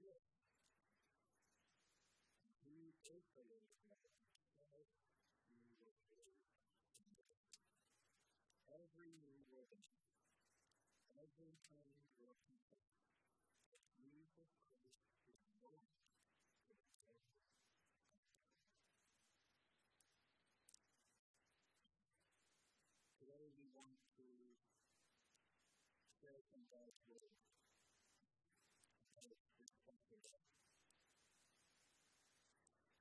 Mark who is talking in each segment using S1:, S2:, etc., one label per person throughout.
S1: real. And He is the Lord of heaven. Because He was raised from the dead. Every knee will bow. Every tongue will confess that Jesus Christ is Lord to the glory of God. Today we want to share some God's word about this festival.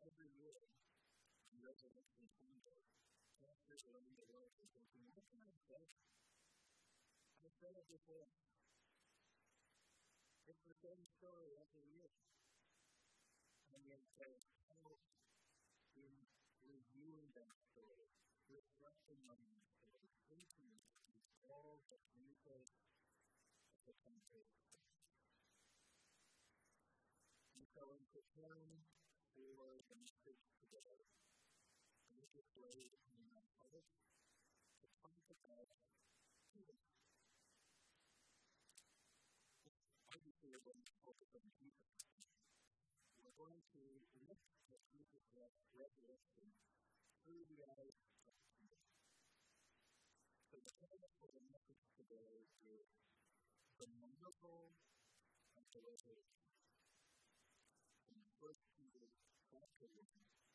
S1: Every year, on Resurrection Sunday, the I before. It's the same story every year. And yet there's hope in reviewing that story, reflecting on that story, thinking about all that Jesus has accomplished. And so in preparing for the message today, way in my heart to come to God. Obviously, we're going to focus on Jesus. We're going to look at Jesus' resurrection through the eyes of Jesus. So the title for the message today is The Miracle of the Resurrection. In first Peter chapter 1,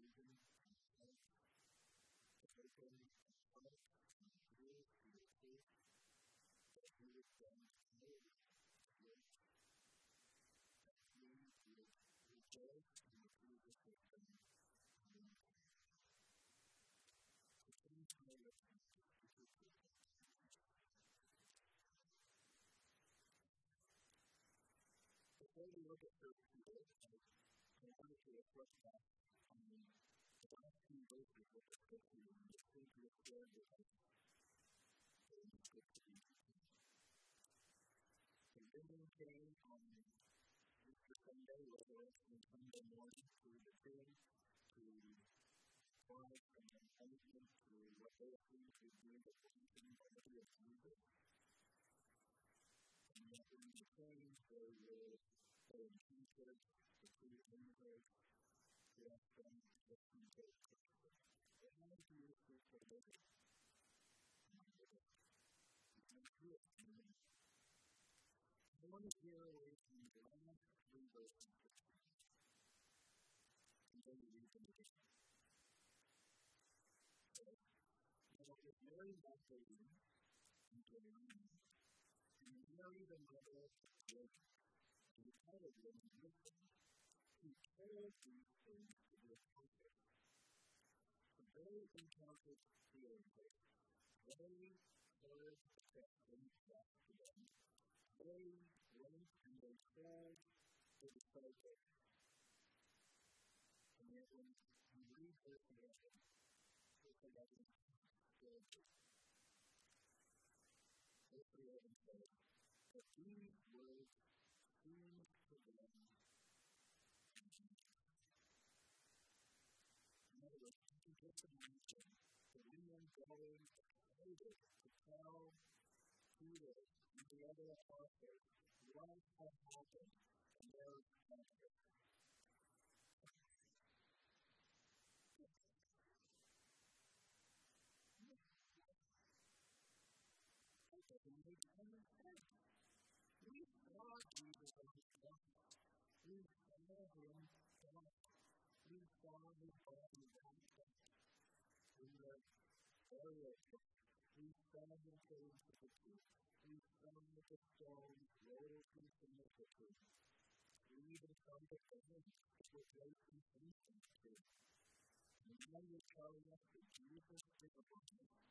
S1: when you. look at those two verses, and actually reflect back on the last two verses of the scripture, and just think of the story of the scripture, day on Easter Sunday, whether it's from Sunday morning through the day to Christ and then Thanksgiving to what they see to be the person body of Jesus. And yet in the change there will there in Jesus, the true universe, the essence, the Jesus Christ. It has to be for living. Not living. It's not good. momentarily beyond those conditions. And then you can do it. So, now if Mary Magdalene and Joanna and Mary the mother of Jacob and the other woman with them, who carried these things to their comfort, for they encountered feeling hope. They heard that things back to them. They stand for the focus. Commitment and reconsideration for conducting services. Hopefully, I can say that these words seem to them In other words, you get the notion that we are going to tell to the other apostles life has happened in their country. It doesn't make any sense. We saw Jesus on the cross. We saw him die. We saw his body raised up in the burial instanser for institusjon, instanser for ledelsen som er fortsatt. Livet kan bestemme for ledelsen som er fortsatt. Men jeg kan ikke gjøre det for barnet.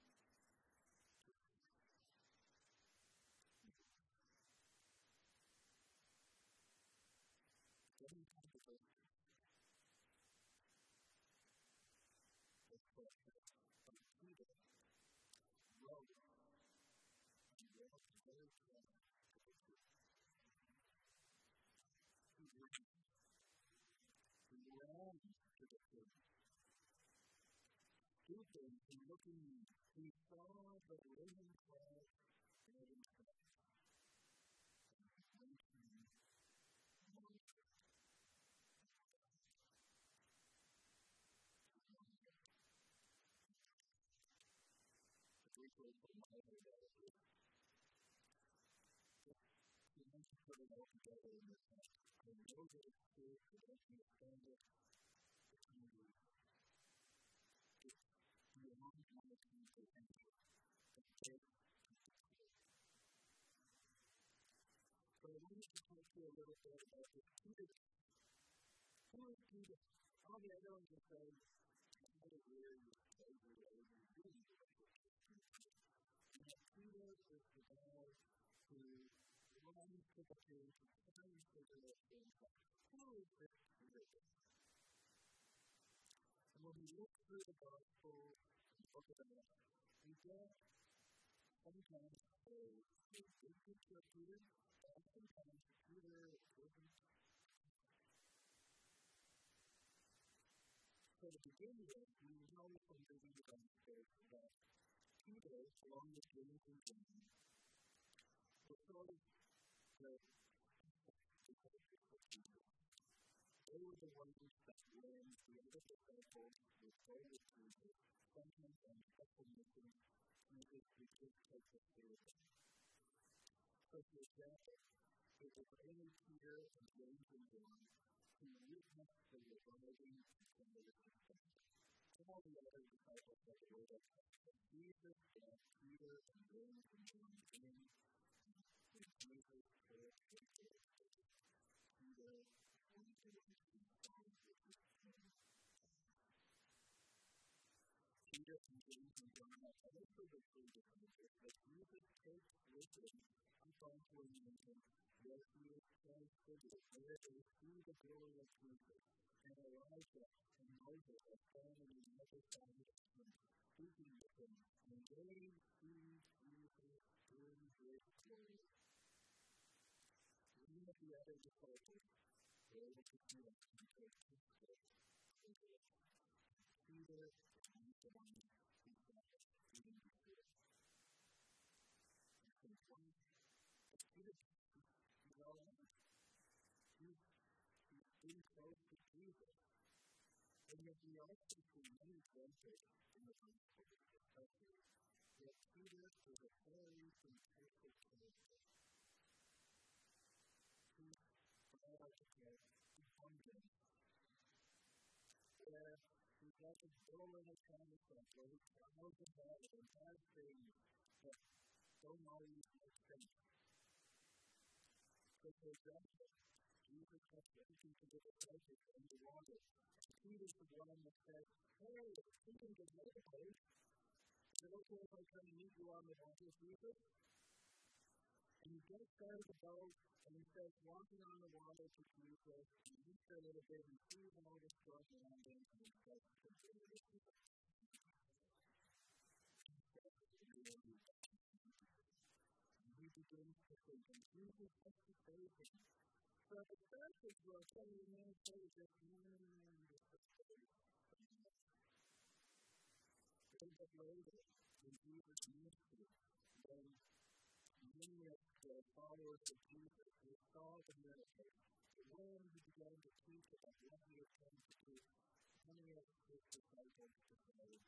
S1: Stupid looking, he saw the risen Christ standing fast. Thank you. Little bit about this Peter. Who is Peter? All the other ones will say, how to wear your slavery over your duty. And Peter is the guy who runs to the king, runs to the king. Who is this Peter? And when we look through the Gospel look at it, we get sometimes of. So to begin with, we know from reading the Gospel that Peter, along with James and John, were sort of the they were the ones that when the other disciples were told with Jesus, sometimes on special missions, Jesus would just take the spirit. For example, it was only Peter and James and John who witnessed the reviving and conversion of all the other disciples had the word of Jesus Peter and James and John in, Peter and James and John also the true disciples that Jesus takes with him a mountain where he is transfigured, where they see the glory of Jesus. And Elijah and Moses are standing on the other side of him, speaking with him, and they see Jesus in his glory. Even if the other disciples were able to see him and take his that the election for many countries that Peter is a very contested candidate. He's biological abundance. Where he has a goal in his family center, he tells him that and has things that don't always make sense. So, for example, Jesus has spoken to the disciples in the water. And Peter's the one that says, Hey, we can get rid of it. Is it okay if I come and meet you on the water, Jesus? And he gets out of the boat and he starts walking on the water to Jesus. And he for a little bit and all and he to consider this. And he begins to think, and Jesus has to save him. So the churches were so many pages one and one and They get later in Jesus' ministry when many of the followers of Jesus they saw the miracles. The one began to teach about what he was trying to do, many of his disciples decided,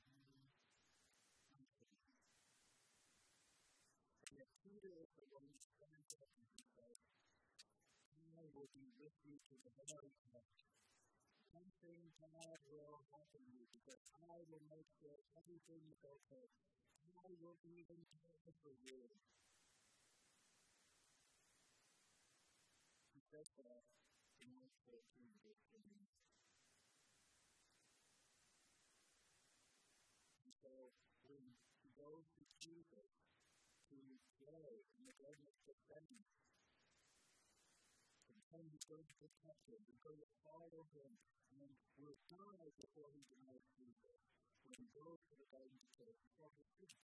S1: Yet Peter is the one who stands up and will be listening to the very text. Something bad will happen to you because I will make sure everything is okay. I will even care for you. He says that in Mark 14, 15. And so when he goes to Jesus to pray in the presence of Gethsemane, and he's going to protect him, to and will die before he denies Jesus. When he goes to the Garden of Gethsemane, before his feet.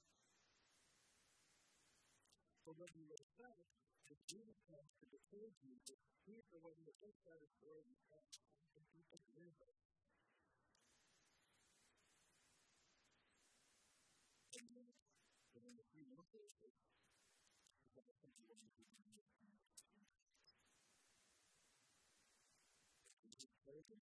S1: When he was back, as Jesus comes to betray Jesus, he's the one that takes out his sword and says, the people live it. And then, and then a few months later, he's something wrong with him. He's When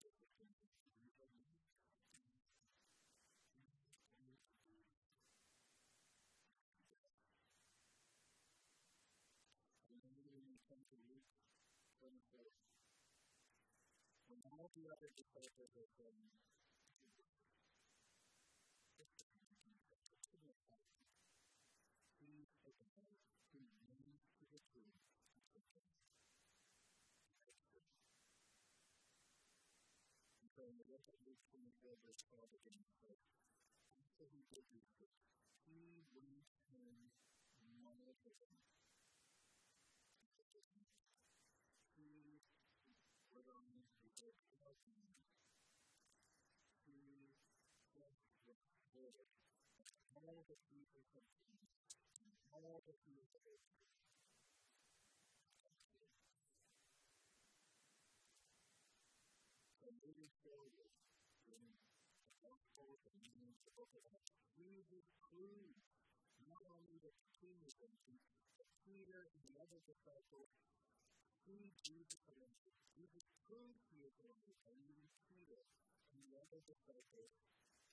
S1: the other disciples are elders father in hope. After we did this, he went and modeled him. He put on the good of him. He was the Lord. All the people of him. All the people of him. And it is so We would please not only the kingdom, but Peter and the other disciples see Jesus Christ. We would prove to you that we are even Peter and the other disciples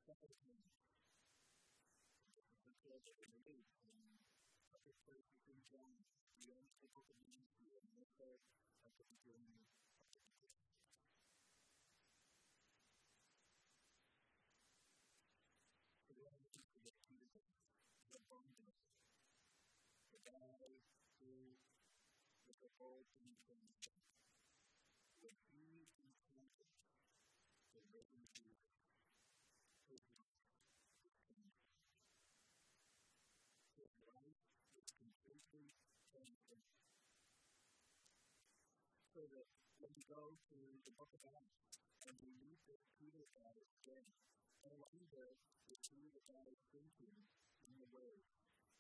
S1: follow him. The church of the week, other places in John, the only people that we see in the church at the beginning of things that are all contingent, that we contingent, that they can do is not contingent. That life. So that when we go to the book of Acts and we read that Peter God is dead, no longer is Peter God is thinking in the way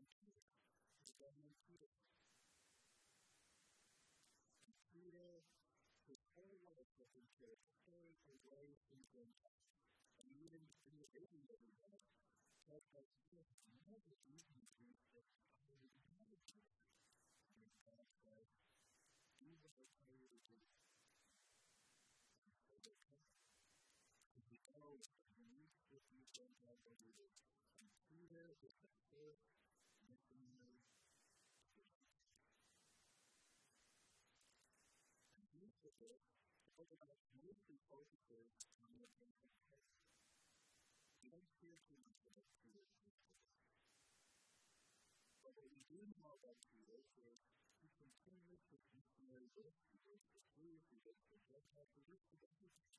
S1: to the Gentiles is Peter. Peter, his whole life has been to stay away from Gentiles. And even in the we have, tells us this never even Jesus, I of us mostly focuses on the Gentile faith. We don't hear too much about Peter But what we do know about Jesus is he continues his missionary work. He goes to Jews, he goes to Gentiles, he goes to everything.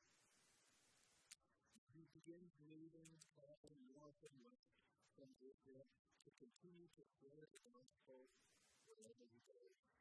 S1: He begins leading traveling north and west from Israel to continue to spread the gospel wherever he goes.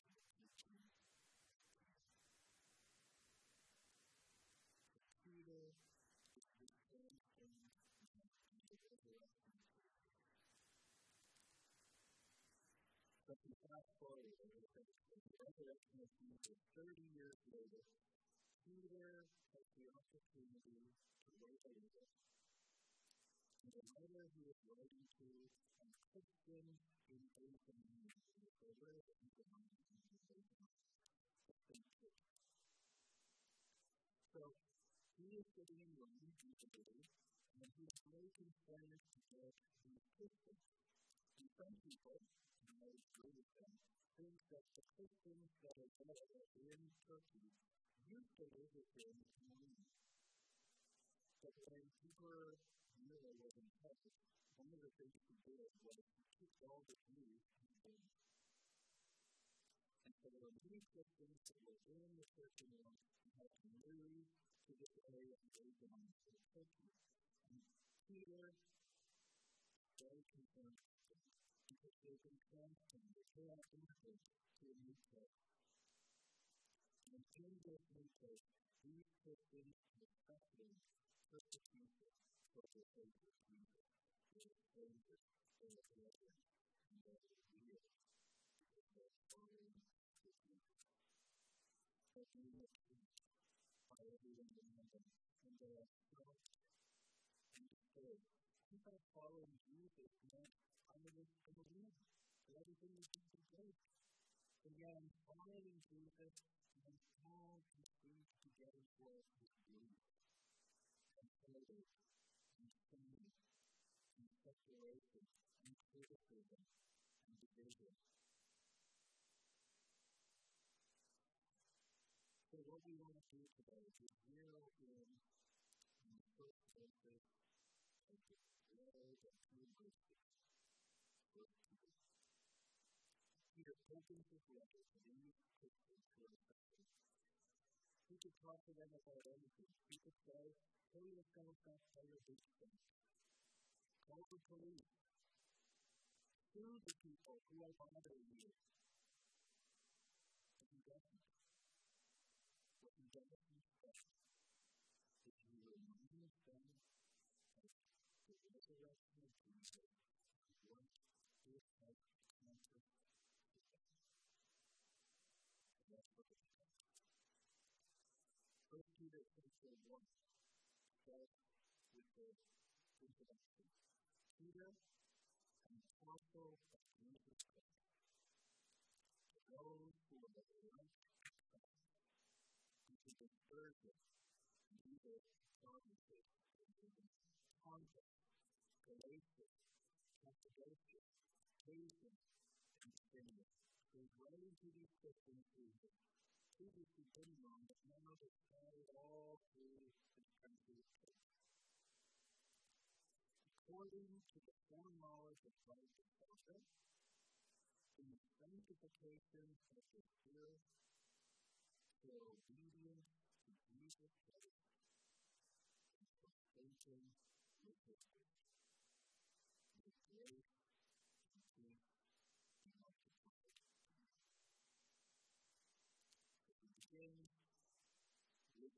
S1: We fast forward a to the resurrection of Jesus 30 years later. Peter has the opportunity to write a letter. And the letter he is writing to a Christian in Asia the word of Minor in the. So, he is sitting in Rome, usually, and he is very concerned to get these Christians. Some people, I agree with them, think that the Christians that are there in Turkey used to live with him in Rome. But when Emperor Nero was in charge, one of the things he did was he took all the Jews and them. And so there were many Christians that were in the Turkey realm who had to move to this area of Asia Turkey. And Peter very concerned because they've been transformed, they cannot enter to a new place. And in this new place, these Christians are suffering persecution for their faith in Jesus. They are strangers, they are brethren, and they are real because they are following Jesus. But we are changed by around them, and they are following Jesus meant I was in the win, that everything to be great. And then following Jesus and all these things together for his grief and failure and sin and separation and criticism and division. So what we want to do today is zero in on the first verses the of two verses. First Peter. Opens his letter to these Christians who are suffering. He could talk to them about anything. He could say, pull yourself up by your bootstraps. Call the police. Sue the people who are bothering you. Christians who once felt equal introduction. Peter and the counsel of Jesus Christ. Those who are the light of God, who can be burdened, neither promises, conduct, Galatians, and these Christians previously been wrong, but now they carry all through the country According to the foreknowledge of Christ himself, in the sanctification of the Spirit, for obedience to Jesus Christ, and for faith in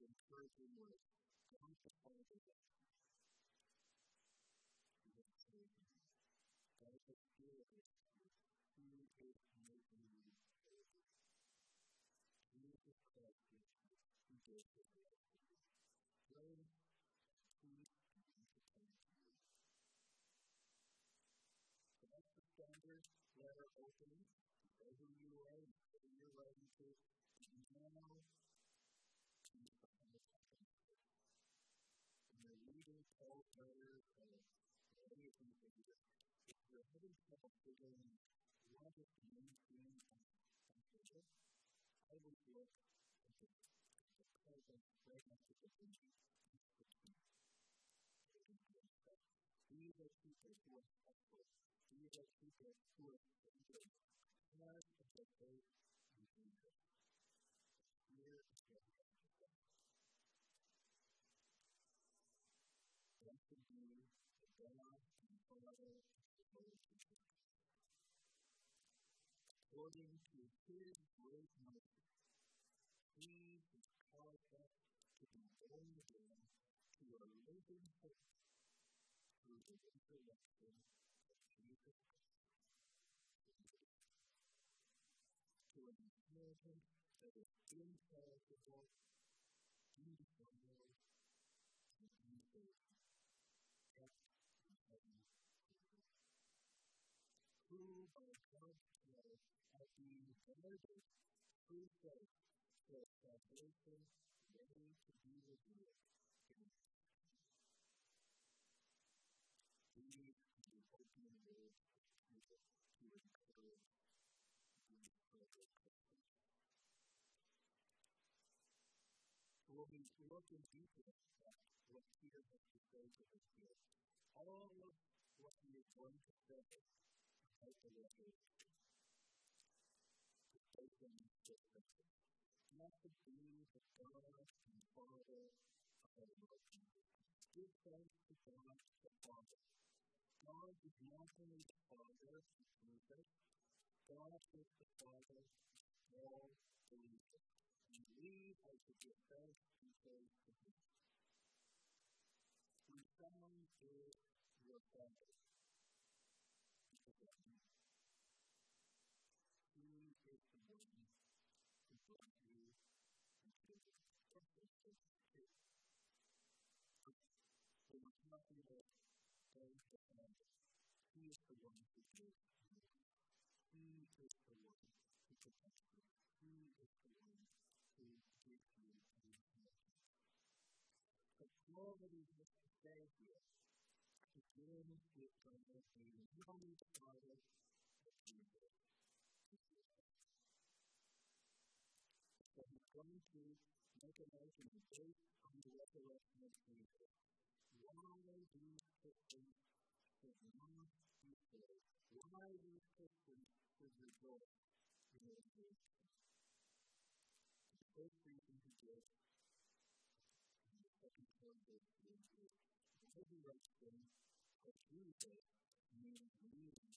S1: encouraging words. God the Father loves you. He has chosen you. God the Spirit. He is making you holy. Jesus Christ is. He gave peace, and multiplied to that's the standard letter opening. You you are, you you're writing to. murder, and many of these things. If you're having trouble figuring what is the main thing of consider, I would look at the present fragmented attention and perception. These are people who are helpful. These are people who are dangerous. Have a faith According to His great mercy, He has caused us to be born again to a living hope through the resurrection of Jesus. To an inheritance that is imperishable, God's power are being guarded through faith for salvation ready to be in These are the opening words of to encourage these fellow Christians. We'll be looking deeper at what Peter has to say to us here. All of what he is going to say about the resurrection. The open resurrection. Blessed be the God and Father of our Lord Jesus. Give thanks to God the Father. God is not only the Father of Jesus, God is the Father of all believers. And we are to give thanks and praise to Him. When someone is your Father, forget those that love us. He is the one who gives you. He is the one who protects you. He is the one who gives you understanding. The floor that is necessary here is one with the Lord being knowledge, Father, and Jesus. So he's going to make a. Why these Christians should not be saved. Why these Christians should rejoice in the resurrection. The first reason he gives, in the second this is the resurrection of Jesus means leading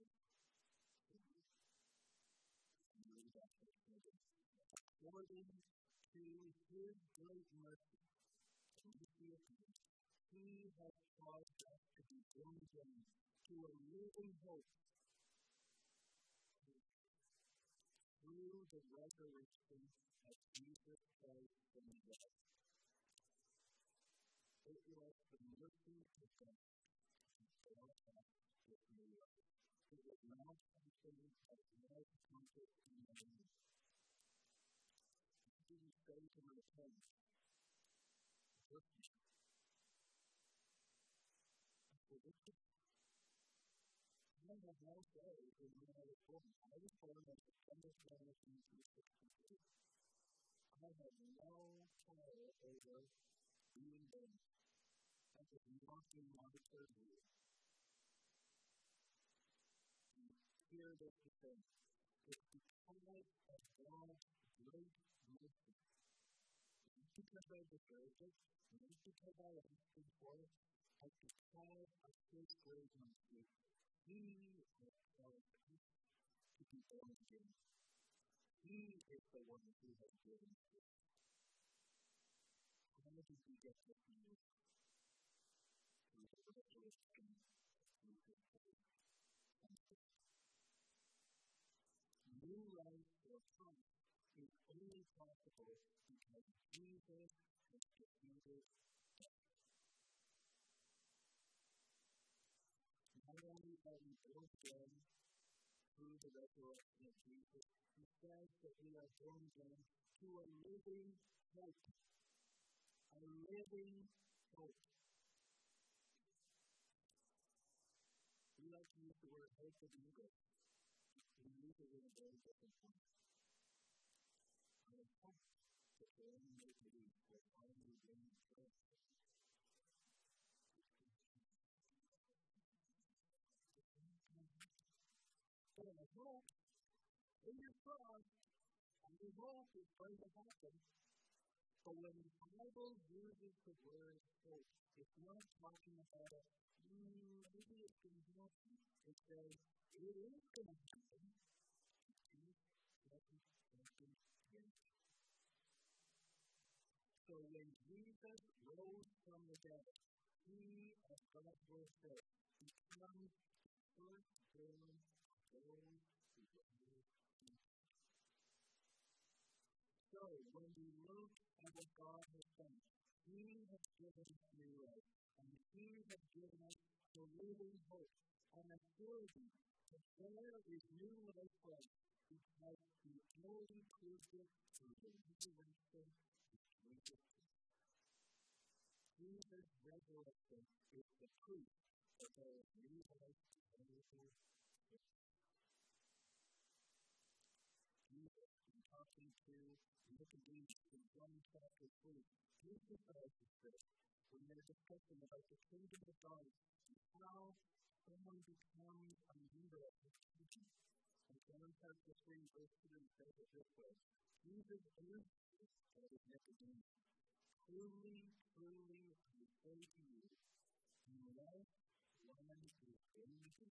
S1: according to his great mercy, he has caused us to be born again to a living hope through the resurrection of Jesus Christ from the dead. It was the mercy of God that brought us this new life. It was not something that was accomplished in our own didn't say to my parents, just I have no say in when I was born. I was born on September 7th, 1963. I have no power over being born. That was not in my purview. Hear this say. It's because of God's great mercy. Not because I deserved it, not because I asked for it, but because of His great mercy. He has caused us to be again. He is the one who has given us this. How did we get this news? Through the resurrection of Jesus Christ. New life or promise is only possible because Jesus has defeated death. Not only are we born again through the resurrection of Jesus, he says that we are born again to a living hope. A living hope. We like to use the word hope in English. We use it in a very different way. I hope that the one may believe will finally bring trust. But I hope, and we hope it's going to happen. So when the Bible uses the word hope, it's not talking about, mm, maybe it's going happen. It says, it is going to happen. So when Jesus rose from the dead, he, as God's word says, becomes the firstborn of those who believe So when we look what God has done, He has given us new life, and He has given us the living hope. And assure you that there is new life for us because He only proved it through the resurrection Jesus' resurrection is the proof that there is new life available Jesus, talking to Nicodemus in John chapter 3, he emphasizes this when they're discussing about the kingdom of God and how someone becomes a member of his kingdom. In John chapter 3, verse 2, says it this way. Jesus answered, that is Nicodemus, Truly, truly, I say to you, unless one is born again,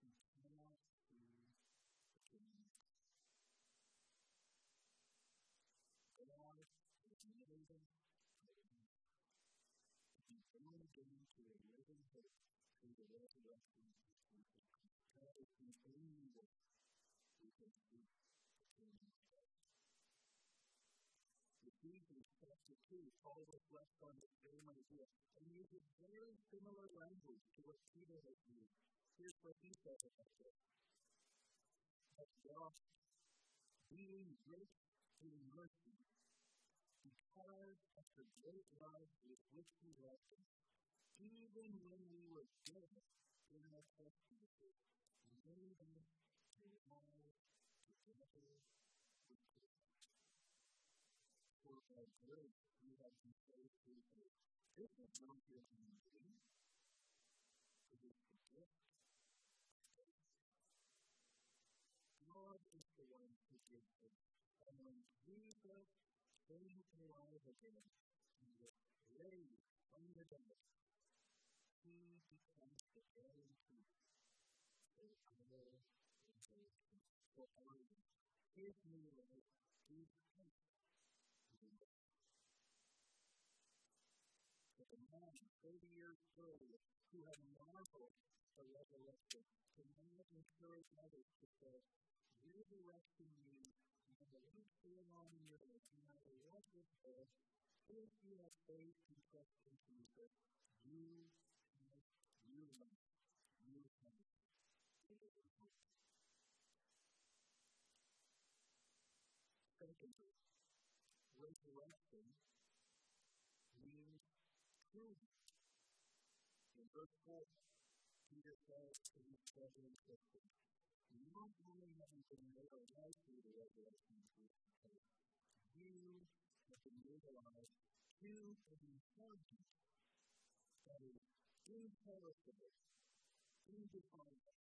S1: he cannot see the kingdom. God has made us to again to hope through the resurrection of Jesus Christ. That is the only way we can the kingdom of God. Ephesians chapter 2, Paul reflects on the same idea and uses very similar language to what Peter has used. Here's what he says about this. That God, being rich in mercy, because of the great love with which he loved us, even when we were dead in our trespasses, made us alive together with for by grace you have been saved through. This is not your own doing. It is the gift God is the one who gives it. And when Jesus came alive again and was raised from the dead, he becomes the guarantee for our inheritance, for our new life is faith. But the man, 30 years earlier, who had marveled the resurrection, could now encourage others to say, resurrection means no what's going on in your life, no what there, if you have faith and trust in Jesus, you have Secondly, resurrection means truth. In verse 4, Peter says to his sisters, not only have you been made alive through the resurrection of Jesus Christ, you have been made alive to an inheritance that is imperishable, indefilable,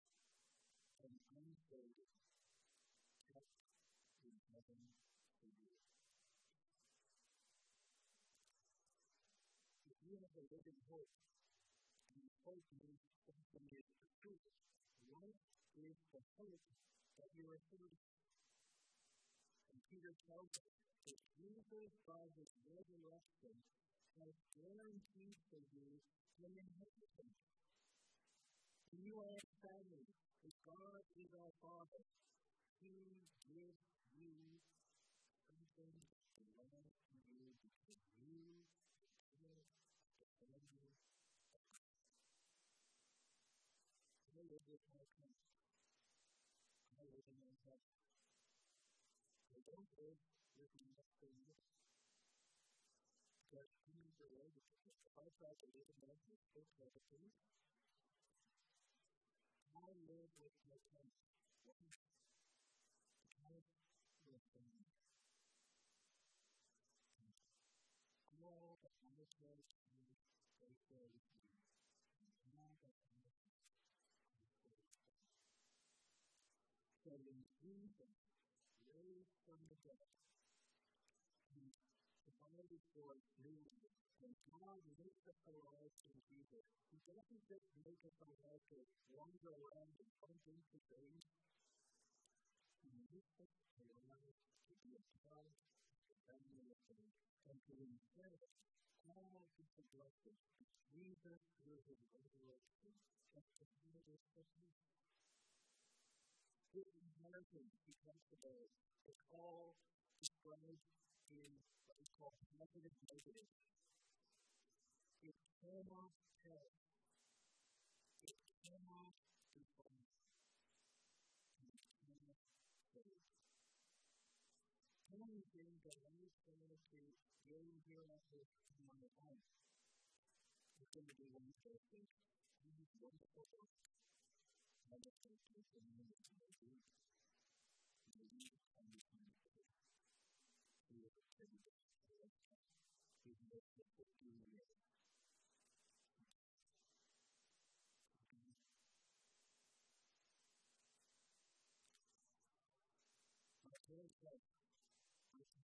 S1: and unfading, kept in heaven for you. If you have a living hope, and the hope means something is the truth, what is the hope that you are serving? And Peter tells us that Jesus, by his resurrection, has guaranteed for you an inheritance. And you his family. If God is our Father, he gives you something to to you because you are the family of God. I live with my parents. I live in my house. I don't live with my family because house, they try to do it. I live with my. Why? Because we're family. All that I try to do, they try to do. All that I try to do. So when Jesus raised from the dead, he created for us new When God makes us alive in Jesus, He doesn't just make us alive to wander around and bump into things. He makes us alive to be a part of the family of God and to inherit all of His blessings. Jesus through His resurrection and to be this His inheritance, He talks about, is all described in what we call positive negative. it cannot fail. It cannot be done. It cannot fail. Anything that I try to realize in my life is going to be imperfect and wonderful. And the purpose of my life is to live and be wonderful. To live a privilege of life is not to do it.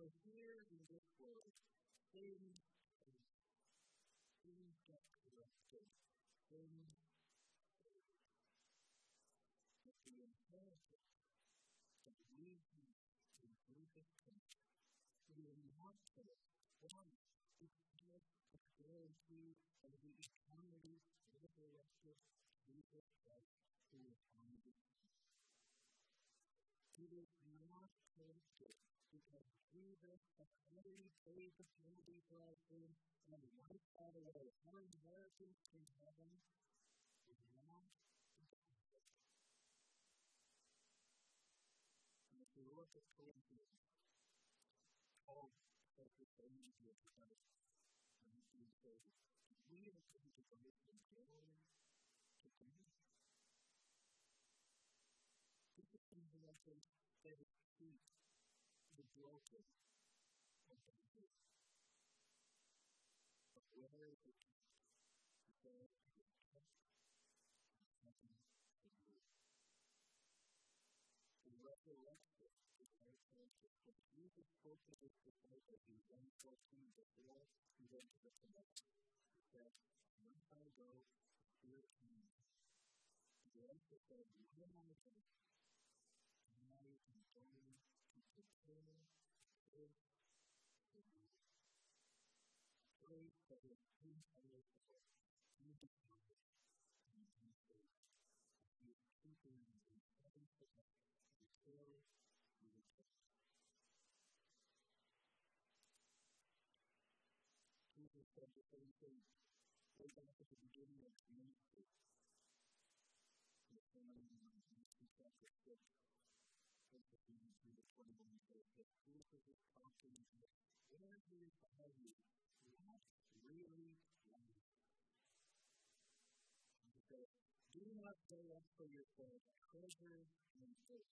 S1: We're here in this world, things things get corrected, things that. The inheritance that we Jesus Christ one. Because the of the eternity resurrected Jesus Christ the It is not because Jesus has already paid the penalty for our sins and wiped that away. Our inheritance in heaven is not deposit. And if you look at Corinthians, Paul says the same idea about and he says, we are going to go from glory to glory. This is something that is the broken and the weak. But where is it? There is kept in heaven for you. The resurrection is our chances. When Jesus spoke to his disciples in John 14 before he went to the cross, he said, Once I go, the Spirit comes. He also said, When I Jesus said the same thing way back at the beginning of the ministry. In the sermon in Matthew chapter 6, Philippians 2 to 21 says that Jesus is talking about where he is behind you, what not lay up for yourselves treasure in earth,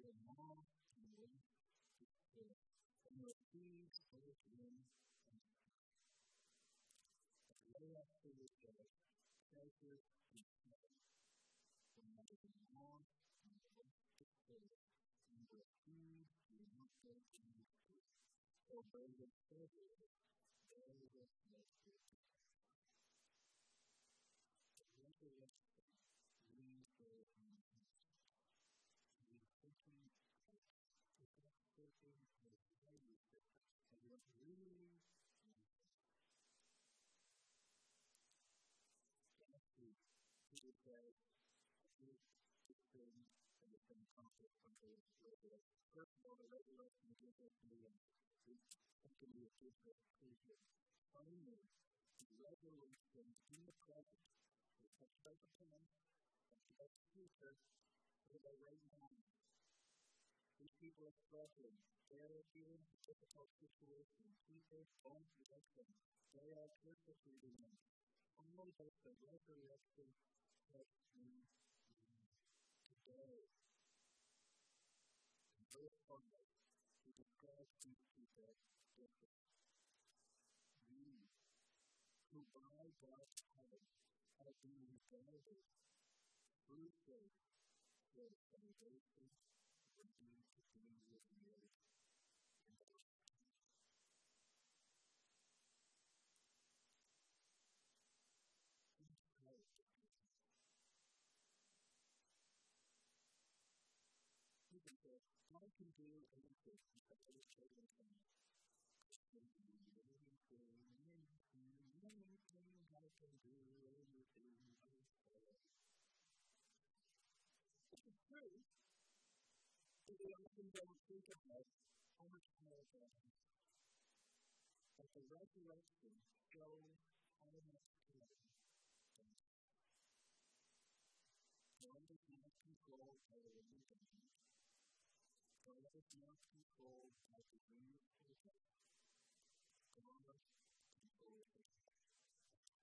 S1: where moth and rust destroy, and where thieves break in and. But lay up for yourselves treasure in heaven, where neither moth nor rust destroy, and where thieves do not break in and steal. For where your treasure is, there will be about right now? These people are struggling. They're in difficult situations. People don't like. They are persecuting them. All of the resurrection has been In verse 5, he these people differently. We, who by God's power have been regarded through faith for salvation ready to be revealed in the last time. Jesus said, God can do anything that other children cannot. Anything, anything I can do, anything I can. Which is true, but we often don't think about how much power God has. But the resurrection shows how much power God has. God is not controlled by the God. God is not controlled by the wind of God. God controls it.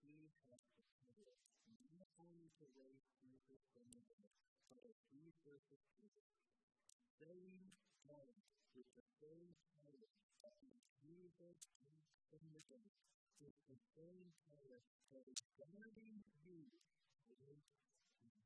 S1: He has the power not only to raise Jesus the dead, but as Jesus is Jesus. Same God with the same power that Jesus from the dead is the same power that is guarding you against evil.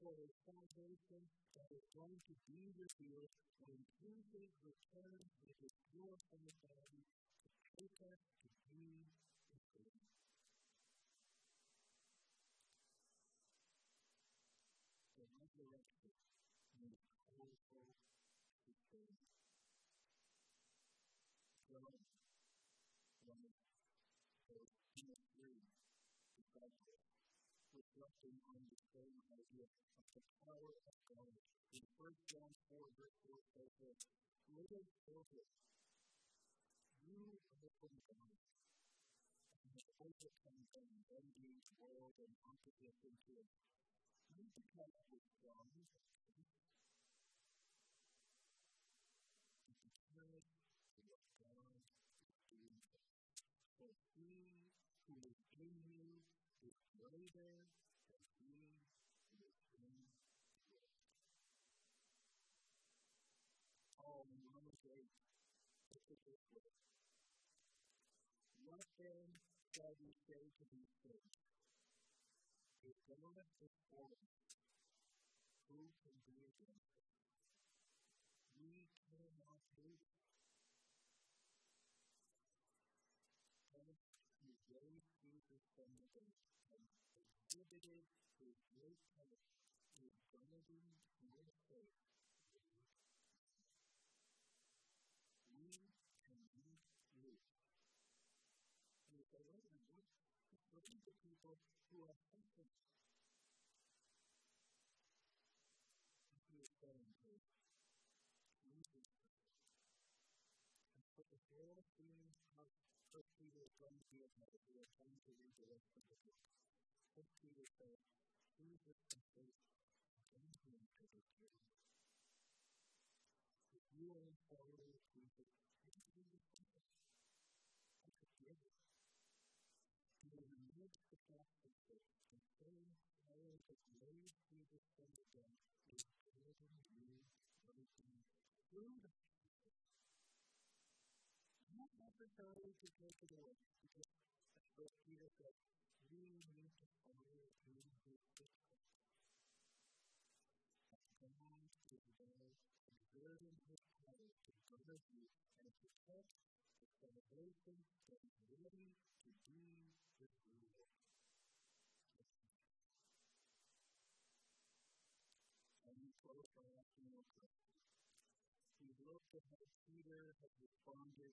S1: for a salvation that is going to be revealed when Jesus returns with his glorified body to take us to be reflecting on the same idea of the power of God. In 1 John 4, verse 4 says this, Little children, you are from God, and have overcome them, them being world and opposition to it. Because of what God who is in you is greater What then shall we say to these things? If God is for us, who can be against us? We cannot do it. He raised Jesus from the dead and exhibited his great power in guarding your faith. is made, we are changing into the condition. As Peter said, Jesus is changing into the journey. If you are in following Jesus, you can be That's a gift. You will remove the gospel and saying, I am the greatest Jesus from the dead, is changing you, breaking through the necessarily to take it away because what Peter said. We need to follow through his footsteps. God is there, observing his power to guide you and protect the salvation that is ready to be his reward. And we close by asking your question. We look at how Peter has responded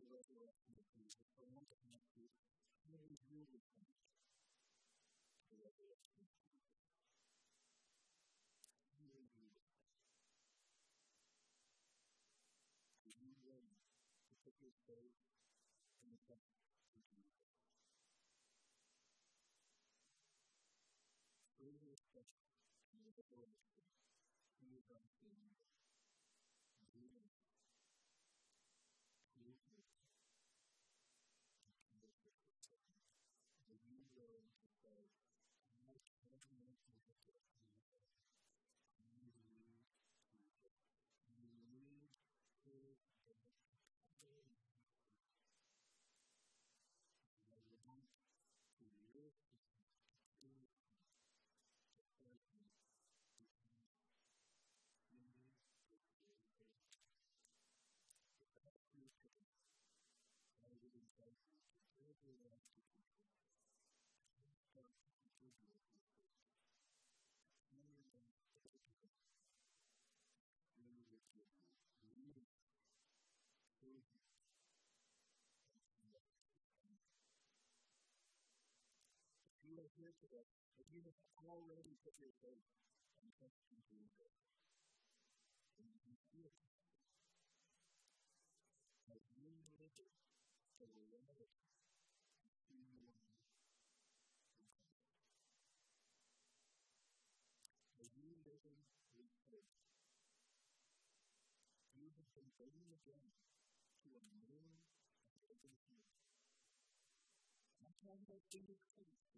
S1: the resurrection of Jesus, the life of Jesus, may we really come the resurrection of Jesus. May we really come. May we learn to put his faith in the text. principle that you have already put your faith and trust in Jesus. And you can see it as you live it for the love of You have been born again to a new and living hope. China increased,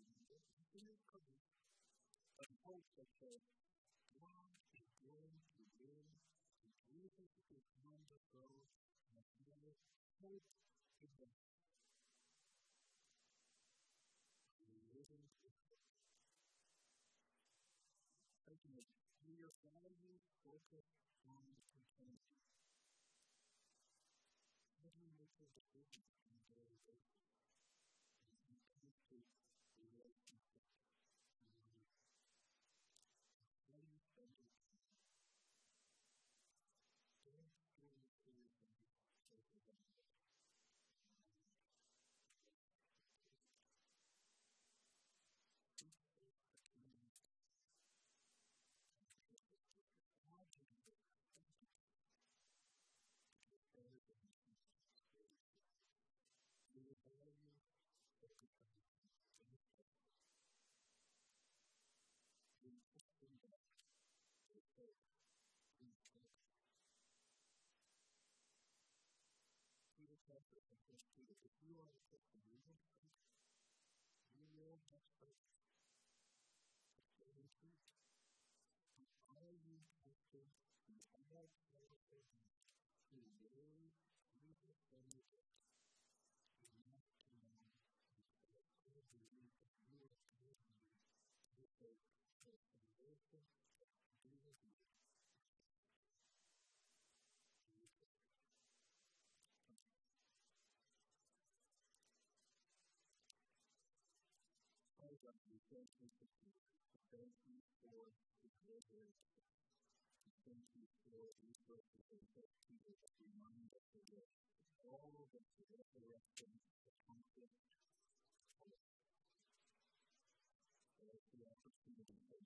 S1: increased, and Tulsa said, God is going to win, and Jesus is wonderful, and there is hope in the Again, we are value focused on eternity. How do you make your decisions on a daily basis? God, we thank you for Thank you for the deliverance. Thank you for the resources that you have reminded us of this. All of us are resurrection accomplished. Thank you for the opportunity to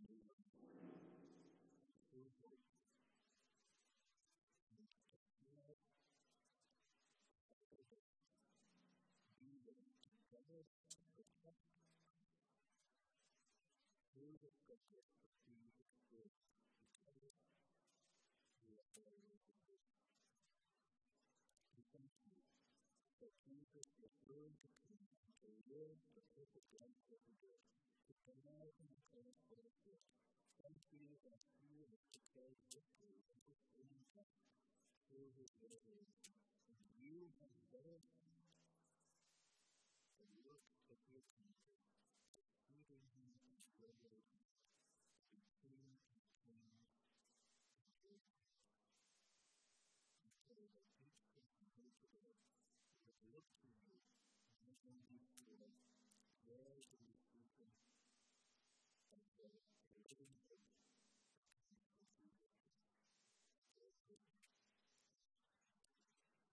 S1: you have